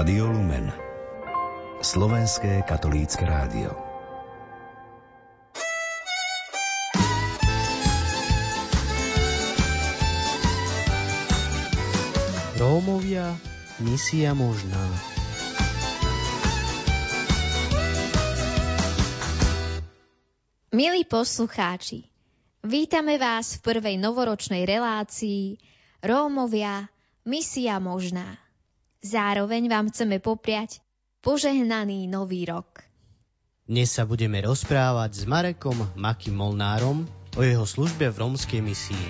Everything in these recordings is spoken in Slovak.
Rádio Lumen Slovenské katolícke rádio Rómovia, misia možná. Milí poslucháči, vítame vás v prvej novoročnej relácii Rómovia, misia možná. Zároveň vám chceme popriať požehnaný nový rok. Dnes sa budeme rozprávať s Marekom Makim Molnárom o jeho službe v rómskej misii.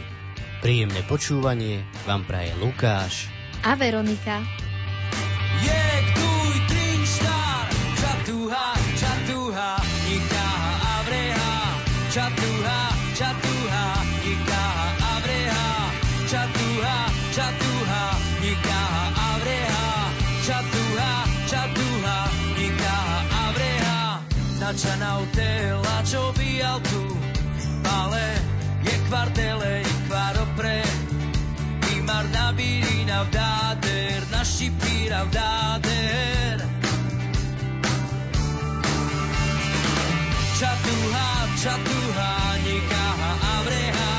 Príjemné počúvanie vám praje Lukáš a Veronika. Vdader. Čatuha, čatuha, nikaha avreha,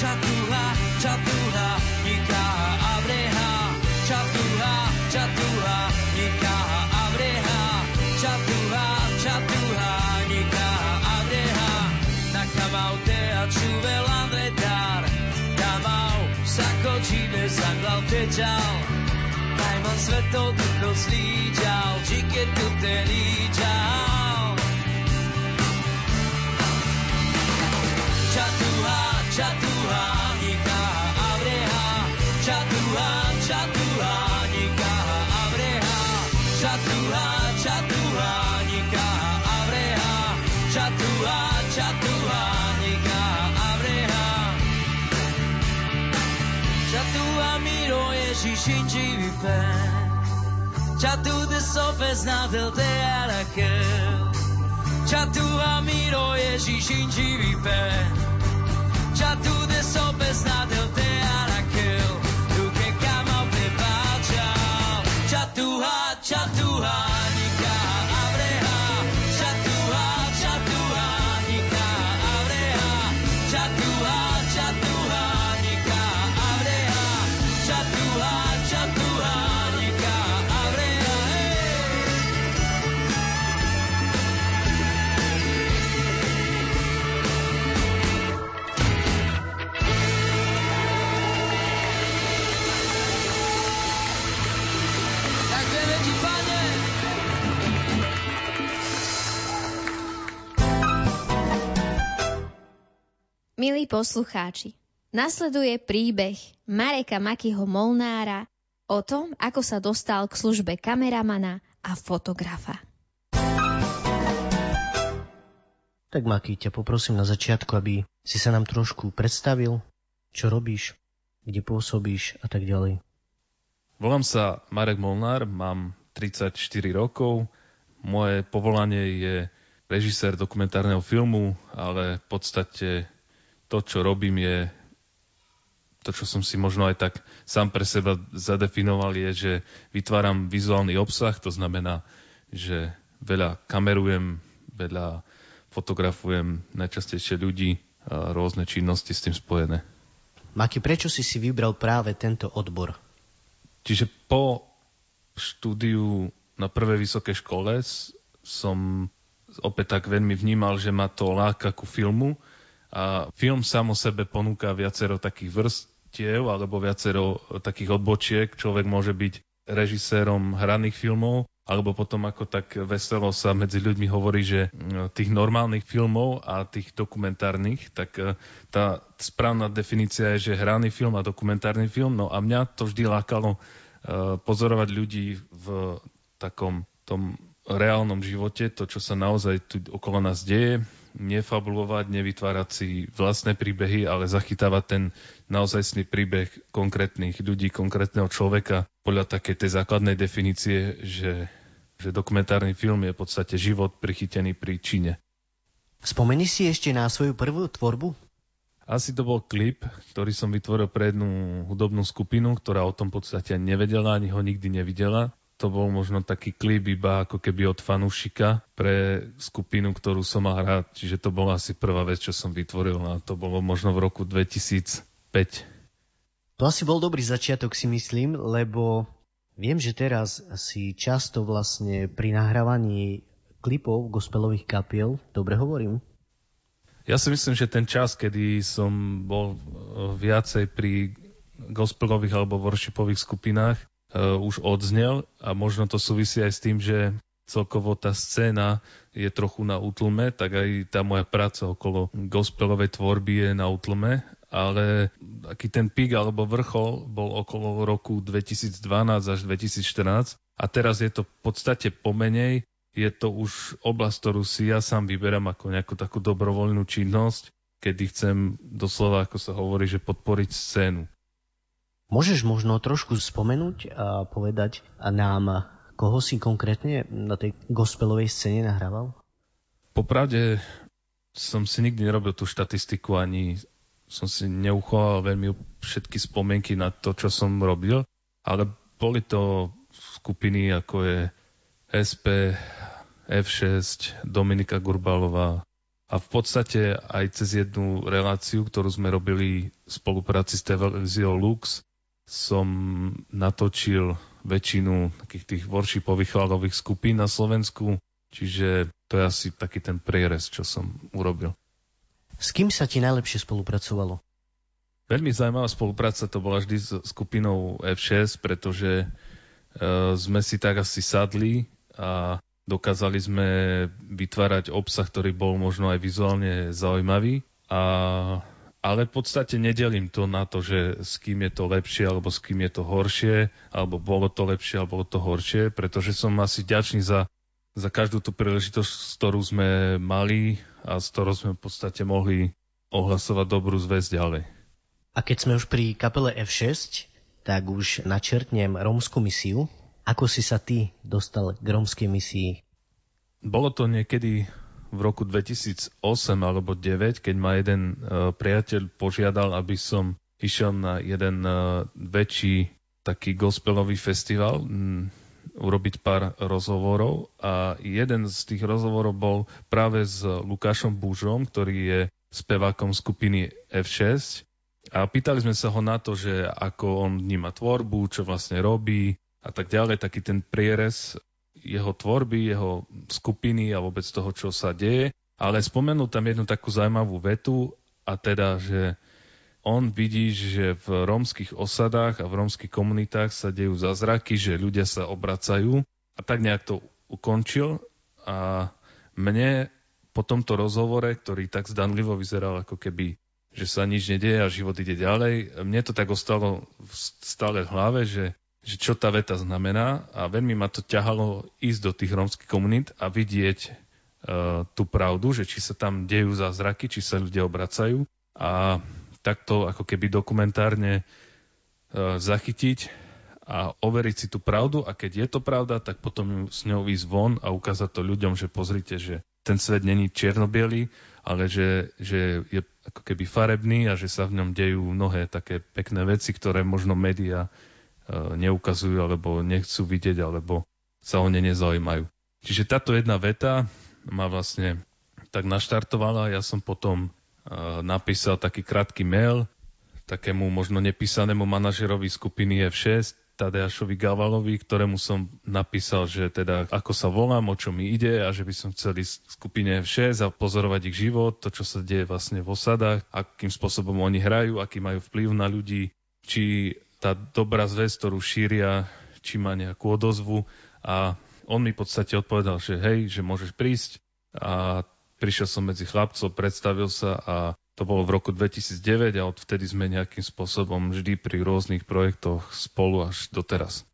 čatuha, čatuha, nikaha avreha, čatuha, čatuha, nikaha avreha, čatuha, čatuha, nikaha avreha, nakamautea čuvelan redar, damau, sakočine zaglal teďal, najmon svetov duchov slíďal, čike tu telíďal. Čatuha, čatuha, nikaha avreha, čatuha, čatuha, nikaha avreha, čatuha, čatuha, nikaha avreha, čatuha, čatuha, nikaha avreha. Čatuha miro Ježiš inži vipe, čatu de sopes na del te arakel. Čatuha miro Ježiš inži vipe, čatu de sopes na del te arakel. Poslucháči, nasleduje príbeh Mareka Makyho Molnára o tom, ako sa dostal k službe kameramana a fotografa. Tak Maky, ťa poprosím na začiatku, aby si sa nám trošku predstavil, čo robíš, kde pôsobíš a tak ďalej. Volám sa Marek Molnár, mám 34 rokov. Moje povolanie je režisér dokumentárneho filmu, ale v podstate to, čo robím, je to, čo som si možno aj tak sám pre seba zadefinoval, je, že vytváram vizuálny obsah, to znamená, že veľa kamerujem, veľa fotografujem, najčastejšie ľudí a rôzne činnosti s tým spojené. Maky, prečo si si vybral práve tento odbor? Čiže po štúdiu na prvej vysokej škole som opäť tak veľmi vnímal, že ma to láka ku filmu a film sám o sebe ponúka viacero takých vrstiev alebo viacero takých odbočiek. Človek môže byť režisérom hraných filmov alebo potom ako tak veselo sa medzi ľuďmi hovorí, že tých normálnych filmov a tých dokumentárnych, tak e, tá správna definícia je, že hraný film a dokumentárny film. No a mňa to vždy lákalo e, pozorovať ľudí v takom tom reálnom živote, to, čo sa naozaj tu okolo nás deje, nefabulovať, nevytvárať si vlastné príbehy, ale zachytávať ten naozajstný príbeh konkrétnych ľudí, konkrétneho človeka podľa takej tej základnej definície, že, že dokumentárny film je v podstate život prichytený pri čine. Spomeni si ešte na svoju prvú tvorbu? Asi to bol klip, ktorý som vytvoril pre jednu hudobnú skupinu, ktorá o tom v podstate nevedela, ani ho nikdy nevidela. To bol možno taký klip iba ako keby od fanúšika pre skupinu, ktorú som mal rád. Čiže to bola asi prvá vec, čo som vytvoril a to bolo možno v roku 2005. To asi bol dobrý začiatok si myslím, lebo viem, že teraz si často vlastne pri nahrávaní klipov gospelových kapiel, dobre hovorím? Ja si myslím, že ten čas, kedy som bol viacej pri gospelových alebo worshipových skupinách, už odznel a možno to súvisí aj s tým, že celkovo tá scéna je trochu na útlme, tak aj tá moja práca okolo gospelovej tvorby je na útlme, ale aký ten pík alebo vrchol bol okolo roku 2012 až 2014 a teraz je to v podstate pomenej, je to už oblasť, ktorú si ja sám vyberám ako nejakú takú dobrovoľnú činnosť, kedy chcem doslova, ako sa hovorí, že podporiť scénu. Môžeš možno trošku spomenúť a povedať nám, koho si konkrétne na tej gospelovej scéne nahrával? Popravde som si nikdy nerobil tú štatistiku, ani som si neuchoval veľmi všetky spomienky na to, čo som robil, ale boli to skupiny ako je SP, F6, Dominika Gurbalová a v podstate aj cez jednu reláciu, ktorú sme robili v spolupráci s televíziou Lux, som natočil väčšinu takých tých worshipových chválových skupín na Slovensku, čiže to je asi taký ten prierez, čo som urobil. S kým sa ti najlepšie spolupracovalo? Veľmi zaujímavá spolupráca to bola vždy s skupinou F6, pretože uh, sme si tak asi sadli a dokázali sme vytvárať obsah, ktorý bol možno aj vizuálne zaujímavý a ale v podstate nedelím to na to, že s kým je to lepšie alebo s kým je to horšie, alebo bolo to lepšie alebo bolo to horšie, pretože som asi ďačný za, za každú tú príležitosť, ktorú sme mali a s ktorou sme v podstate mohli ohlasovať dobrú zväzť ďalej. A keď sme už pri kapele F6, tak už načrtnem rómsku misiu. Ako si sa ty dostal k rómskej misii? Bolo to niekedy v roku 2008 alebo 2009, keď ma jeden uh, priateľ požiadal, aby som išiel na jeden uh, väčší taký gospelový festival, urobiť pár rozhovorov. A jeden z tých rozhovorov bol práve s Lukášom Bužom, ktorý je spevákom skupiny F6 a pýtali sme sa ho na to, že ako on vníma tvorbu, čo vlastne robí a tak ďalej, taký ten prierez jeho tvorby, jeho skupiny a vôbec toho, čo sa deje. Ale spomenul tam jednu takú zaujímavú vetu a teda, že on vidí, že v rómskych osadách a v rómskych komunitách sa dejú zázraky, že ľudia sa obracajú a tak nejak to ukončil a mne po tomto rozhovore, ktorý tak zdanlivo vyzeral ako keby že sa nič nedieje a život ide ďalej. Mne to tak ostalo stále v hlave, že že čo tá veta znamená a veľmi ma to ťahalo ísť do tých rómskych komunít a vidieť uh, tú pravdu, že či sa tam dejú zázraky, či sa ľudia obracajú a takto ako keby dokumentárne uh, zachytiť a overiť si tú pravdu a keď je to pravda, tak potom s ňou ísť von a ukázať to ľuďom, že pozrite, že ten svet není čierno ale že, že je ako keby farebný a že sa v ňom dejú mnohé také pekné veci, ktoré možno médiá E, neukazujú alebo nechcú vidieť alebo sa o ne nezaujímajú. Čiže táto jedna veta ma vlastne tak naštartovala. Ja som potom e, napísal taký krátky mail takému možno nepísanému manažerovi skupiny F6, Tadeášovi Gavalovi, ktorému som napísal, že teda ako sa volám, o čo mi ide a že by som chcel ísť skupine F6 a pozorovať ich život, to, čo sa deje vlastne v osadách, akým spôsobom oni hrajú, aký majú vplyv na ľudí, či tá dobrá zväz, ktorú šíria, či má nejakú odozvu a on mi v podstate odpovedal, že hej, že môžeš prísť a prišiel som medzi chlapcov, predstavil sa a to bolo v roku 2009 a odvtedy sme nejakým spôsobom vždy pri rôznych projektoch spolu až doteraz.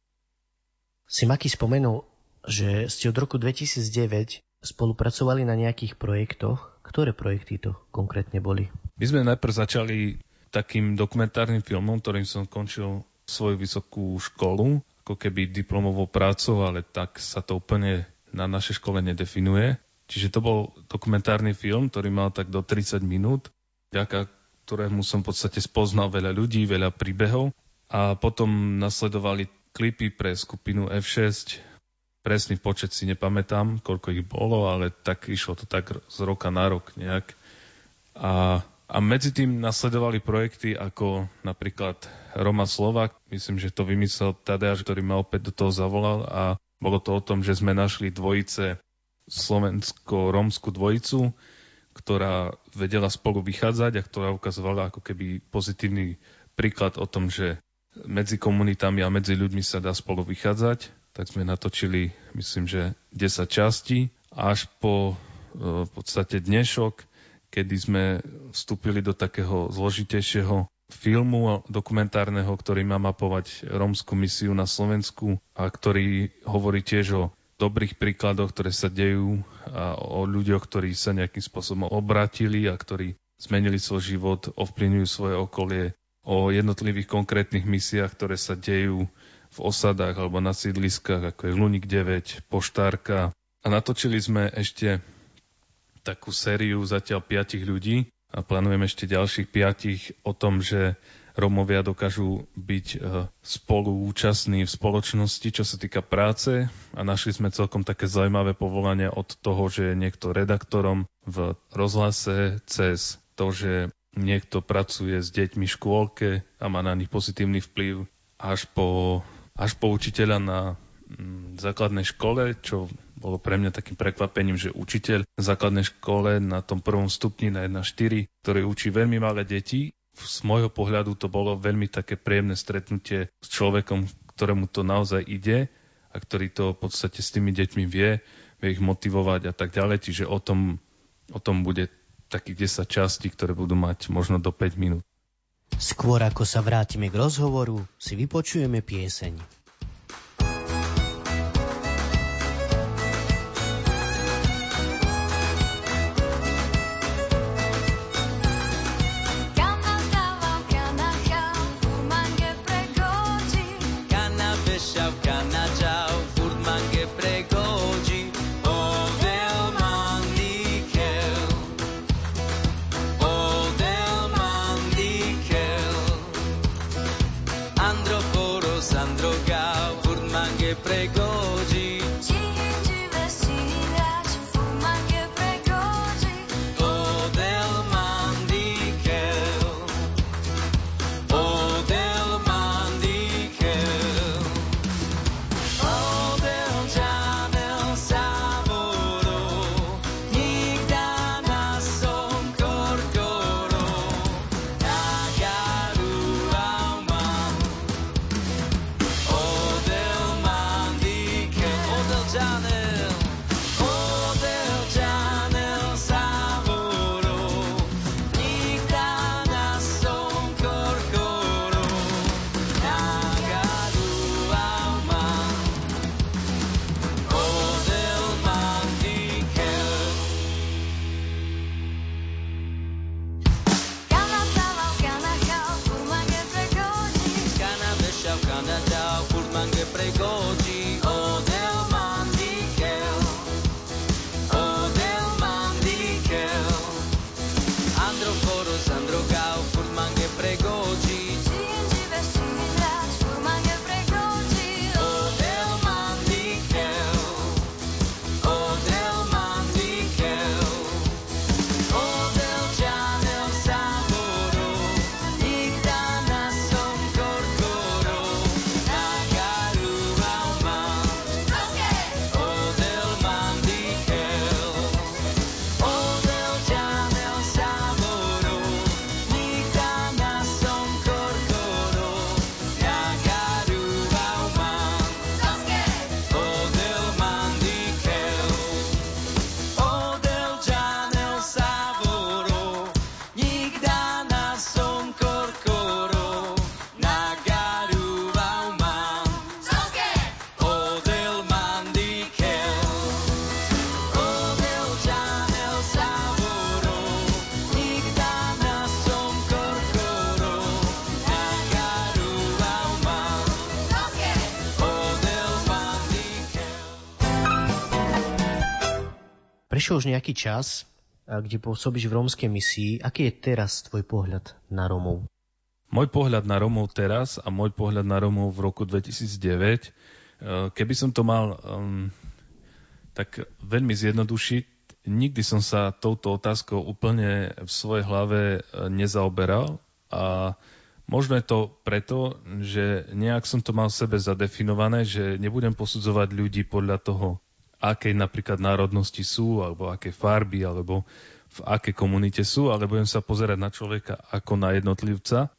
Si Maki spomenul, že ste od roku 2009 spolupracovali na nejakých projektoch. Ktoré projekty to konkrétne boli? My sme najprv začali takým dokumentárnym filmom, ktorým som končil svoju vysokú školu, ako keby diplomovou prácou, ale tak sa to úplne na našej škole nedefinuje. Čiže to bol dokumentárny film, ktorý mal tak do 30 minút, vďaka ktorému som v podstate spoznal veľa ľudí, veľa príbehov. A potom nasledovali klipy pre skupinu F6. Presný počet si nepamätám, koľko ich bolo, ale tak išlo to tak z roka na rok nejak. A, a medzi tým nasledovali projekty ako napríklad Roma Slovak. Myslím, že to vymyslel Tadeáš, ktorý ma opäť do toho zavolal a bolo to o tom, že sme našli dvojice, slovensko-rómsku dvojicu, ktorá vedela spolu vychádzať a ktorá ukazovala ako keby pozitívny príklad o tom, že medzi komunitami a medzi ľuďmi sa dá spolu vychádzať. Tak sme natočili, myslím, že 10 častí až po e, v podstate dnešok, kedy sme vstúpili do takého zložitejšieho filmu dokumentárneho, ktorý má mapovať rómsku misiu na Slovensku a ktorý hovorí tiež o dobrých príkladoch, ktoré sa dejú a o ľuďoch, ktorí sa nejakým spôsobom obratili a ktorí zmenili svoj život, ovplyvňujú svoje okolie o jednotlivých konkrétnych misiách, ktoré sa dejú v osadách alebo na sídliskách, ako je Lunik 9, Poštárka. A natočili sme ešte takú sériu zatiaľ piatich ľudí a plánujem ešte ďalších piatich o tom, že Romovia dokážu byť e, spolu účastní v spoločnosti, čo sa týka práce. A našli sme celkom také zaujímavé povolania od toho, že je niekto redaktorom v rozhlase cez to, že niekto pracuje s deťmi v škôlke a má na nich pozitívny vplyv až po, až po učiteľa na mm, základnej škole, čo bolo pre mňa takým prekvapením, že učiteľ v základnej škole na tom prvom stupni na 1.4, ktorý učí veľmi malé deti, z môjho pohľadu to bolo veľmi také príjemné stretnutie s človekom, ktorému to naozaj ide a ktorý to v podstate s tými deťmi vie, vie ich motivovať a tak ďalej. Čiže o tom, o tom bude takých 10 častí, ktoré budú mať možno do 5 minút. Skôr ako sa vrátime k rozhovoru, si vypočujeme pieseň. Prešiel už nejaký čas, kde pôsobíš v rómskej misii. Aký je teraz tvoj pohľad na Rómov? môj pohľad na Romov teraz a môj pohľad na Romov v roku 2009, keby som to mal um, tak veľmi zjednodušiť, nikdy som sa touto otázkou úplne v svojej hlave nezaoberal a Možno je to preto, že nejak som to mal v sebe zadefinované, že nebudem posudzovať ľudí podľa toho, akej napríklad národnosti sú, alebo aké farby, alebo v akej komunite sú, ale budem sa pozerať na človeka ako na jednotlivca.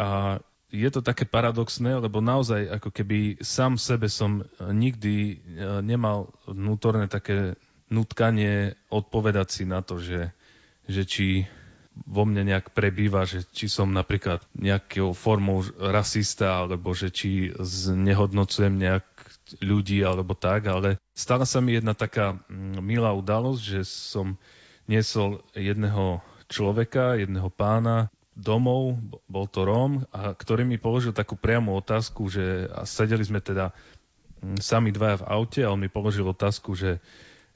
A je to také paradoxné, lebo naozaj ako keby sám sebe som nikdy e, nemal vnútorné také nutkanie odpovedať si na to, že, že či vo mne nejak prebýva, že či som napríklad nejakou formou rasista, alebo že či znehodnocujem nejak ľudí, alebo tak, ale stala sa mi jedna taká mm, milá udalosť, že som niesol jedného človeka, jedného pána domov, bol to Róm, a ktorý mi položil takú priamu otázku, že a sedeli sme teda mm, sami dvaja v aute a on mi položil otázku, že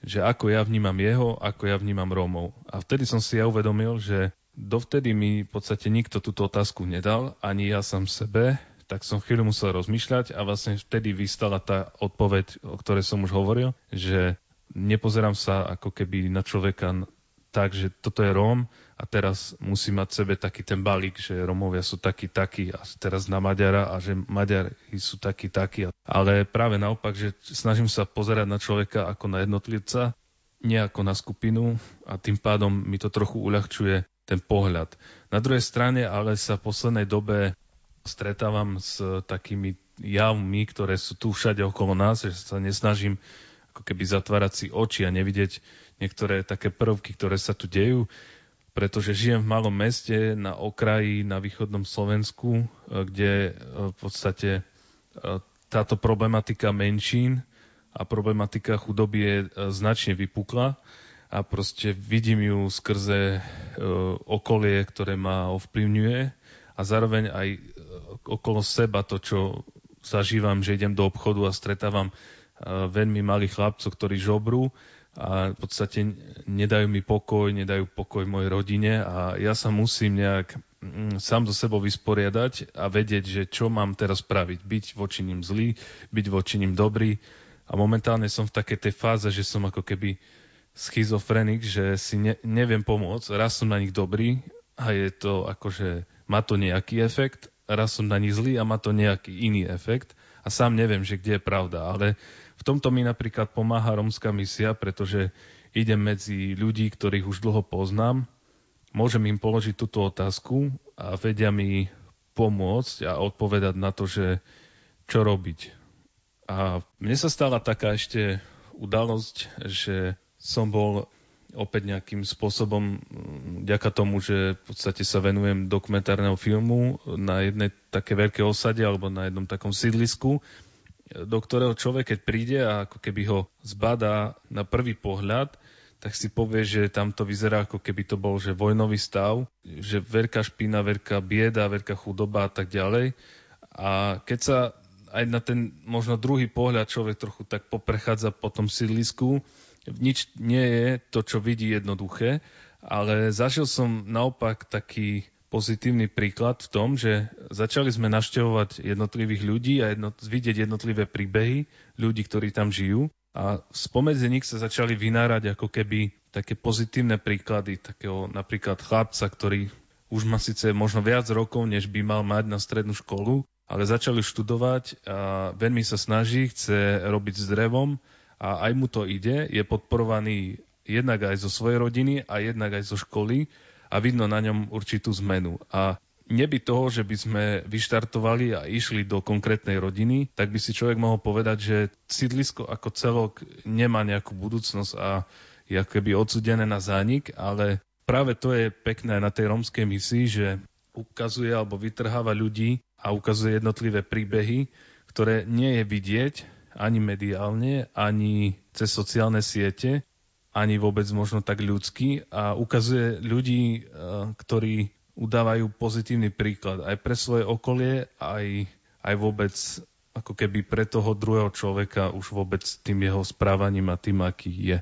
že ako ja vnímam jeho, ako ja vnímam Rómov. A vtedy som si ja uvedomil, že dovtedy mi v podstate nikto túto otázku nedal, ani ja sám sebe, tak som chvíľu musel rozmýšľať a vlastne vtedy vystala tá odpoveď, o ktorej som už hovoril, že nepozerám sa ako keby na človeka tak, že toto je Róm a teraz musí mať sebe taký ten balík, že Romovia sú takí, takí a teraz na Maďara a že Maďari sú takí, takí. Ale práve naopak, že snažím sa pozerať na človeka ako na jednotlivca, nie ako na skupinu a tým pádom mi to trochu uľahčuje ten pohľad. Na druhej strane ale sa v poslednej dobe stretávam s takými javmi, ktoré sú tu všade okolo nás, že sa nesnažím ako keby zatvárať si oči a nevidieť niektoré také prvky, ktoré sa tu dejú, pretože žijem v malom meste na okraji na východnom Slovensku, e, kde e, v podstate e, táto problematika menšín a problematika chudoby je značne vypukla a proste vidím ju skrze okolie, ktoré ma ovplyvňuje a zároveň aj okolo seba to, čo zažívam, že idem do obchodu a stretávam veľmi malých chlapcov, ktorí žobrú a v podstate nedajú mi pokoj, nedajú pokoj mojej rodine a ja sa musím nejak mm, sám do sebou vysporiadať a vedieť, že čo mám teraz spraviť. Byť voči ním zlý, byť voči ním dobrý a momentálne som v takej tej fáze, že som ako keby schizofrenik, že si ne, neviem pomôcť. Raz som na nich dobrý a je to akože má to nejaký efekt, raz som na nich zlý a má to nejaký iný efekt a sám neviem, že kde je pravda, ale v tomto mi napríklad pomáha romská misia, pretože idem medzi ľudí, ktorých už dlho poznám, môžem im položiť túto otázku a vedia mi pomôcť a odpovedať na to, že čo robiť. A mne sa stala taká ešte udalosť, že som bol opäť nejakým spôsobom, vďaka tomu, že v podstate sa venujem dokumentárneho filmu na jednej také veľkej osade alebo na jednom takom sídlisku, do ktorého človek, keď príde a ako keby ho zbadá na prvý pohľad, tak si povie, že tam to vyzerá ako keby to bol že vojnový stav, že veľká špina, veľká bieda, veľká chudoba a tak ďalej. A keď sa aj na ten možno druhý pohľad človek trochu tak poprechádza po tom sídlisku, nič nie je to, čo vidí jednoduché, ale zažil som naopak taký pozitívny príklad v tom, že začali sme naštevovať jednotlivých ľudí a jednot, vidieť jednotlivé príbehy ľudí, ktorí tam žijú. A spomedzi nich sa začali vynárať ako keby také pozitívne príklady takého napríklad chlapca, ktorý už má síce možno viac rokov, než by mal mať na strednú školu, ale začali študovať a veľmi sa snaží, chce robiť s drevom a aj mu to ide, je podporovaný jednak aj zo svojej rodiny a jednak aj zo školy a vidno na ňom určitú zmenu. A neby toho, že by sme vyštartovali a išli do konkrétnej rodiny, tak by si človek mohol povedať, že sídlisko ako celok nemá nejakú budúcnosť a je keby odsudené na zánik, ale práve to je pekné na tej romskej misii, že ukazuje alebo vytrháva ľudí a ukazuje jednotlivé príbehy, ktoré nie je vidieť ani mediálne, ani cez sociálne siete ani vôbec možno tak ľudský a ukazuje ľudí, eh, ktorí udávajú pozitívny príklad aj pre svoje okolie, aj, aj vôbec ako keby pre toho druhého človeka už vôbec tým jeho správaním a tým, aký je.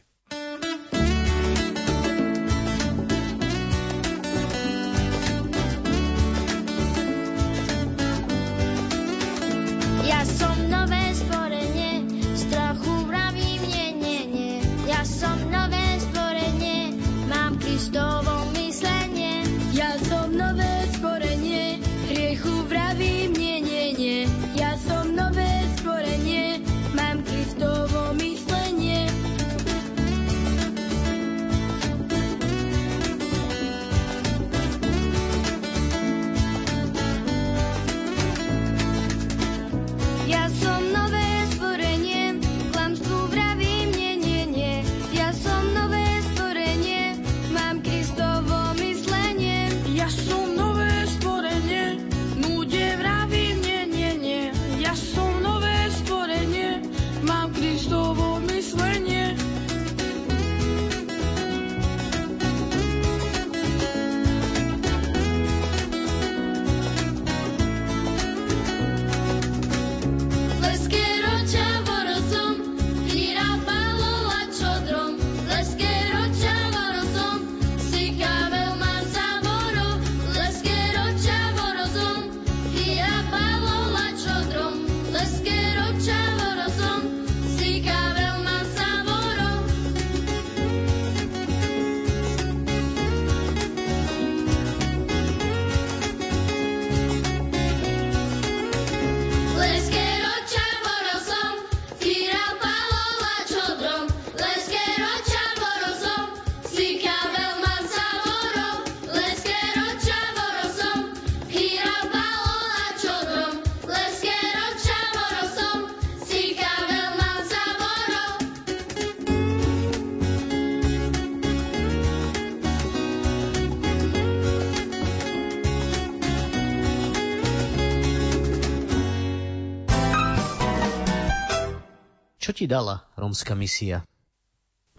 Ti dala rómska misia?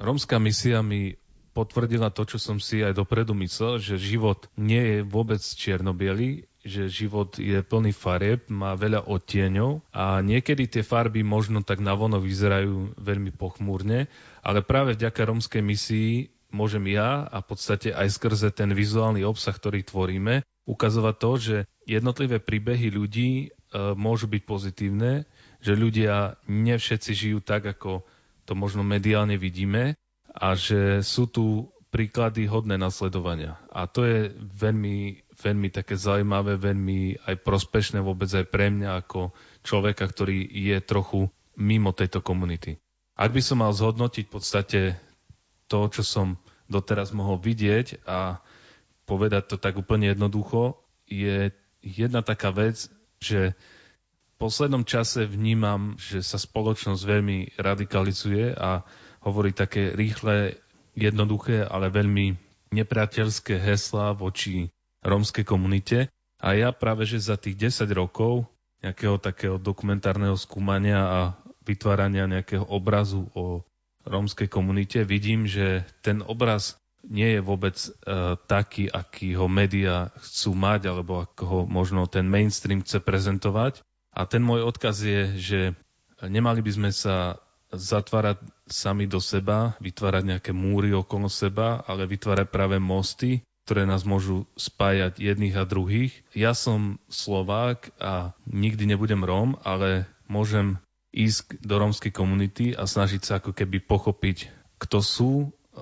Rómska misia mi potvrdila to, čo som si aj dopredu myslel, že život nie je vôbec čiernobiely, že život je plný farieb, má veľa odtieňov a niekedy tie farby možno tak navono vyzerajú veľmi pochmúrne, ale práve vďaka rómskej misii môžem ja a v podstate aj skrze ten vizuálny obsah, ktorý tvoríme, ukazovať to, že jednotlivé príbehy ľudí môžu byť pozitívne, že ľudia nevšetci žijú tak, ako to možno mediálne vidíme a že sú tu príklady hodné nasledovania. A to je veľmi, veľmi také zaujímavé, veľmi aj prospešné vôbec aj pre mňa ako človeka, ktorý je trochu mimo tejto komunity. Ak by som mal zhodnotiť v podstate to, čo som doteraz mohol vidieť a povedať to tak úplne jednoducho, je jedna taká vec, že poslednom čase vnímam, že sa spoločnosť veľmi radikalizuje a hovorí také rýchle, jednoduché, ale veľmi nepriateľské heslá voči rómskej komunite. A ja práve, že za tých 10 rokov nejakého takého dokumentárneho skúmania a vytvárania nejakého obrazu o rómskej komunite vidím, že ten obraz nie je vôbec uh, taký, aký ho média chcú mať, alebo ako ho možno ten mainstream chce prezentovať. A ten môj odkaz je, že nemali by sme sa zatvárať sami do seba, vytvárať nejaké múry okolo seba, ale vytvárať práve mosty, ktoré nás môžu spájať jedných a druhých. Ja som Slovák a nikdy nebudem Róm, ale môžem ísť do rómskej komunity a snažiť sa ako keby pochopiť, kto sú,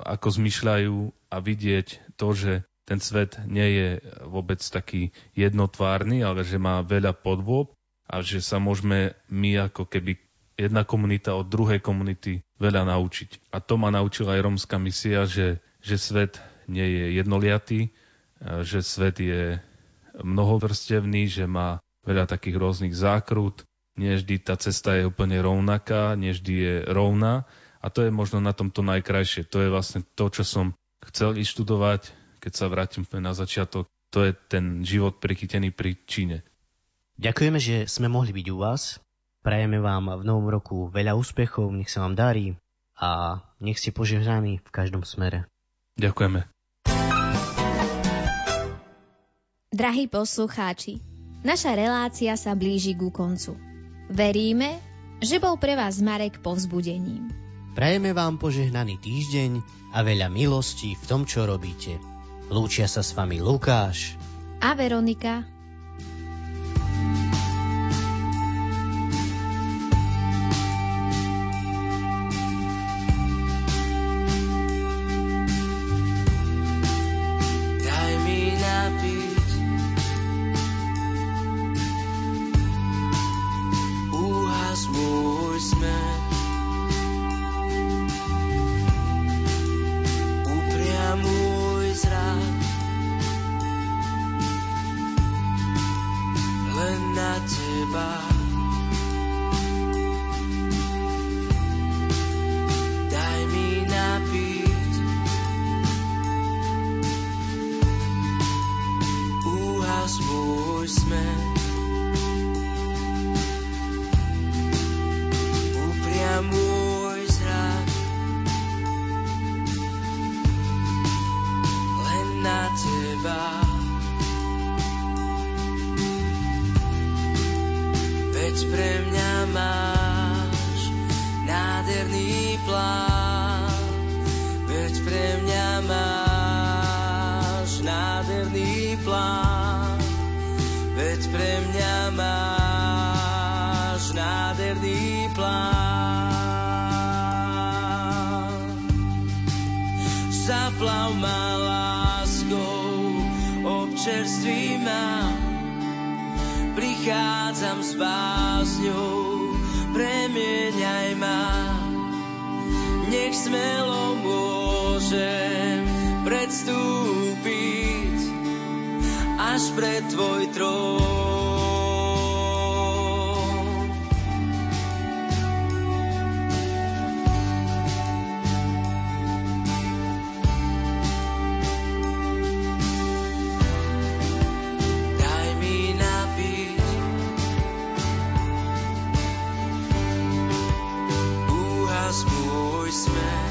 ako zmyšľajú a vidieť to, že ten svet nie je vôbec taký jednotvárny, ale že má veľa podôb a že sa môžeme my ako keby jedna komunita od druhej komunity veľa naučiť. A to ma naučila aj rómska misia, že, že svet nie je jednoliatý, že svet je mnohovrstevný, že má veľa takých rôznych zákrut, nie vždy tá cesta je úplne rovnaká, nie vždy je rovná a to je možno na tomto najkrajšie. To je vlastne to, čo som chcel ísť študovať, keď sa vrátim na začiatok. To je ten život prichytený pri Číne. Ďakujeme, že sme mohli byť u vás. Prajeme vám v novom roku veľa úspechov, nech sa vám darí a nech ste požehnaní v každom smere. Ďakujeme. Drahí poslucháči, naša relácia sa blíži ku koncu. Veríme, že bol pre vás Marek povzbudením. Prajeme vám požehnaný týždeň a veľa milostí v tom, čo robíte. Lúčia sa s vami Lukáš a Veronika nádherný plán. Veď pre mňa máš nádherný plán. Zaplav ma láskou, občerství ma, prichádzam s básňou, premieňaj ma. Nech smelo môžem predstúpiť až pre tvoj trón. Daj mi napiť úhas môj smer.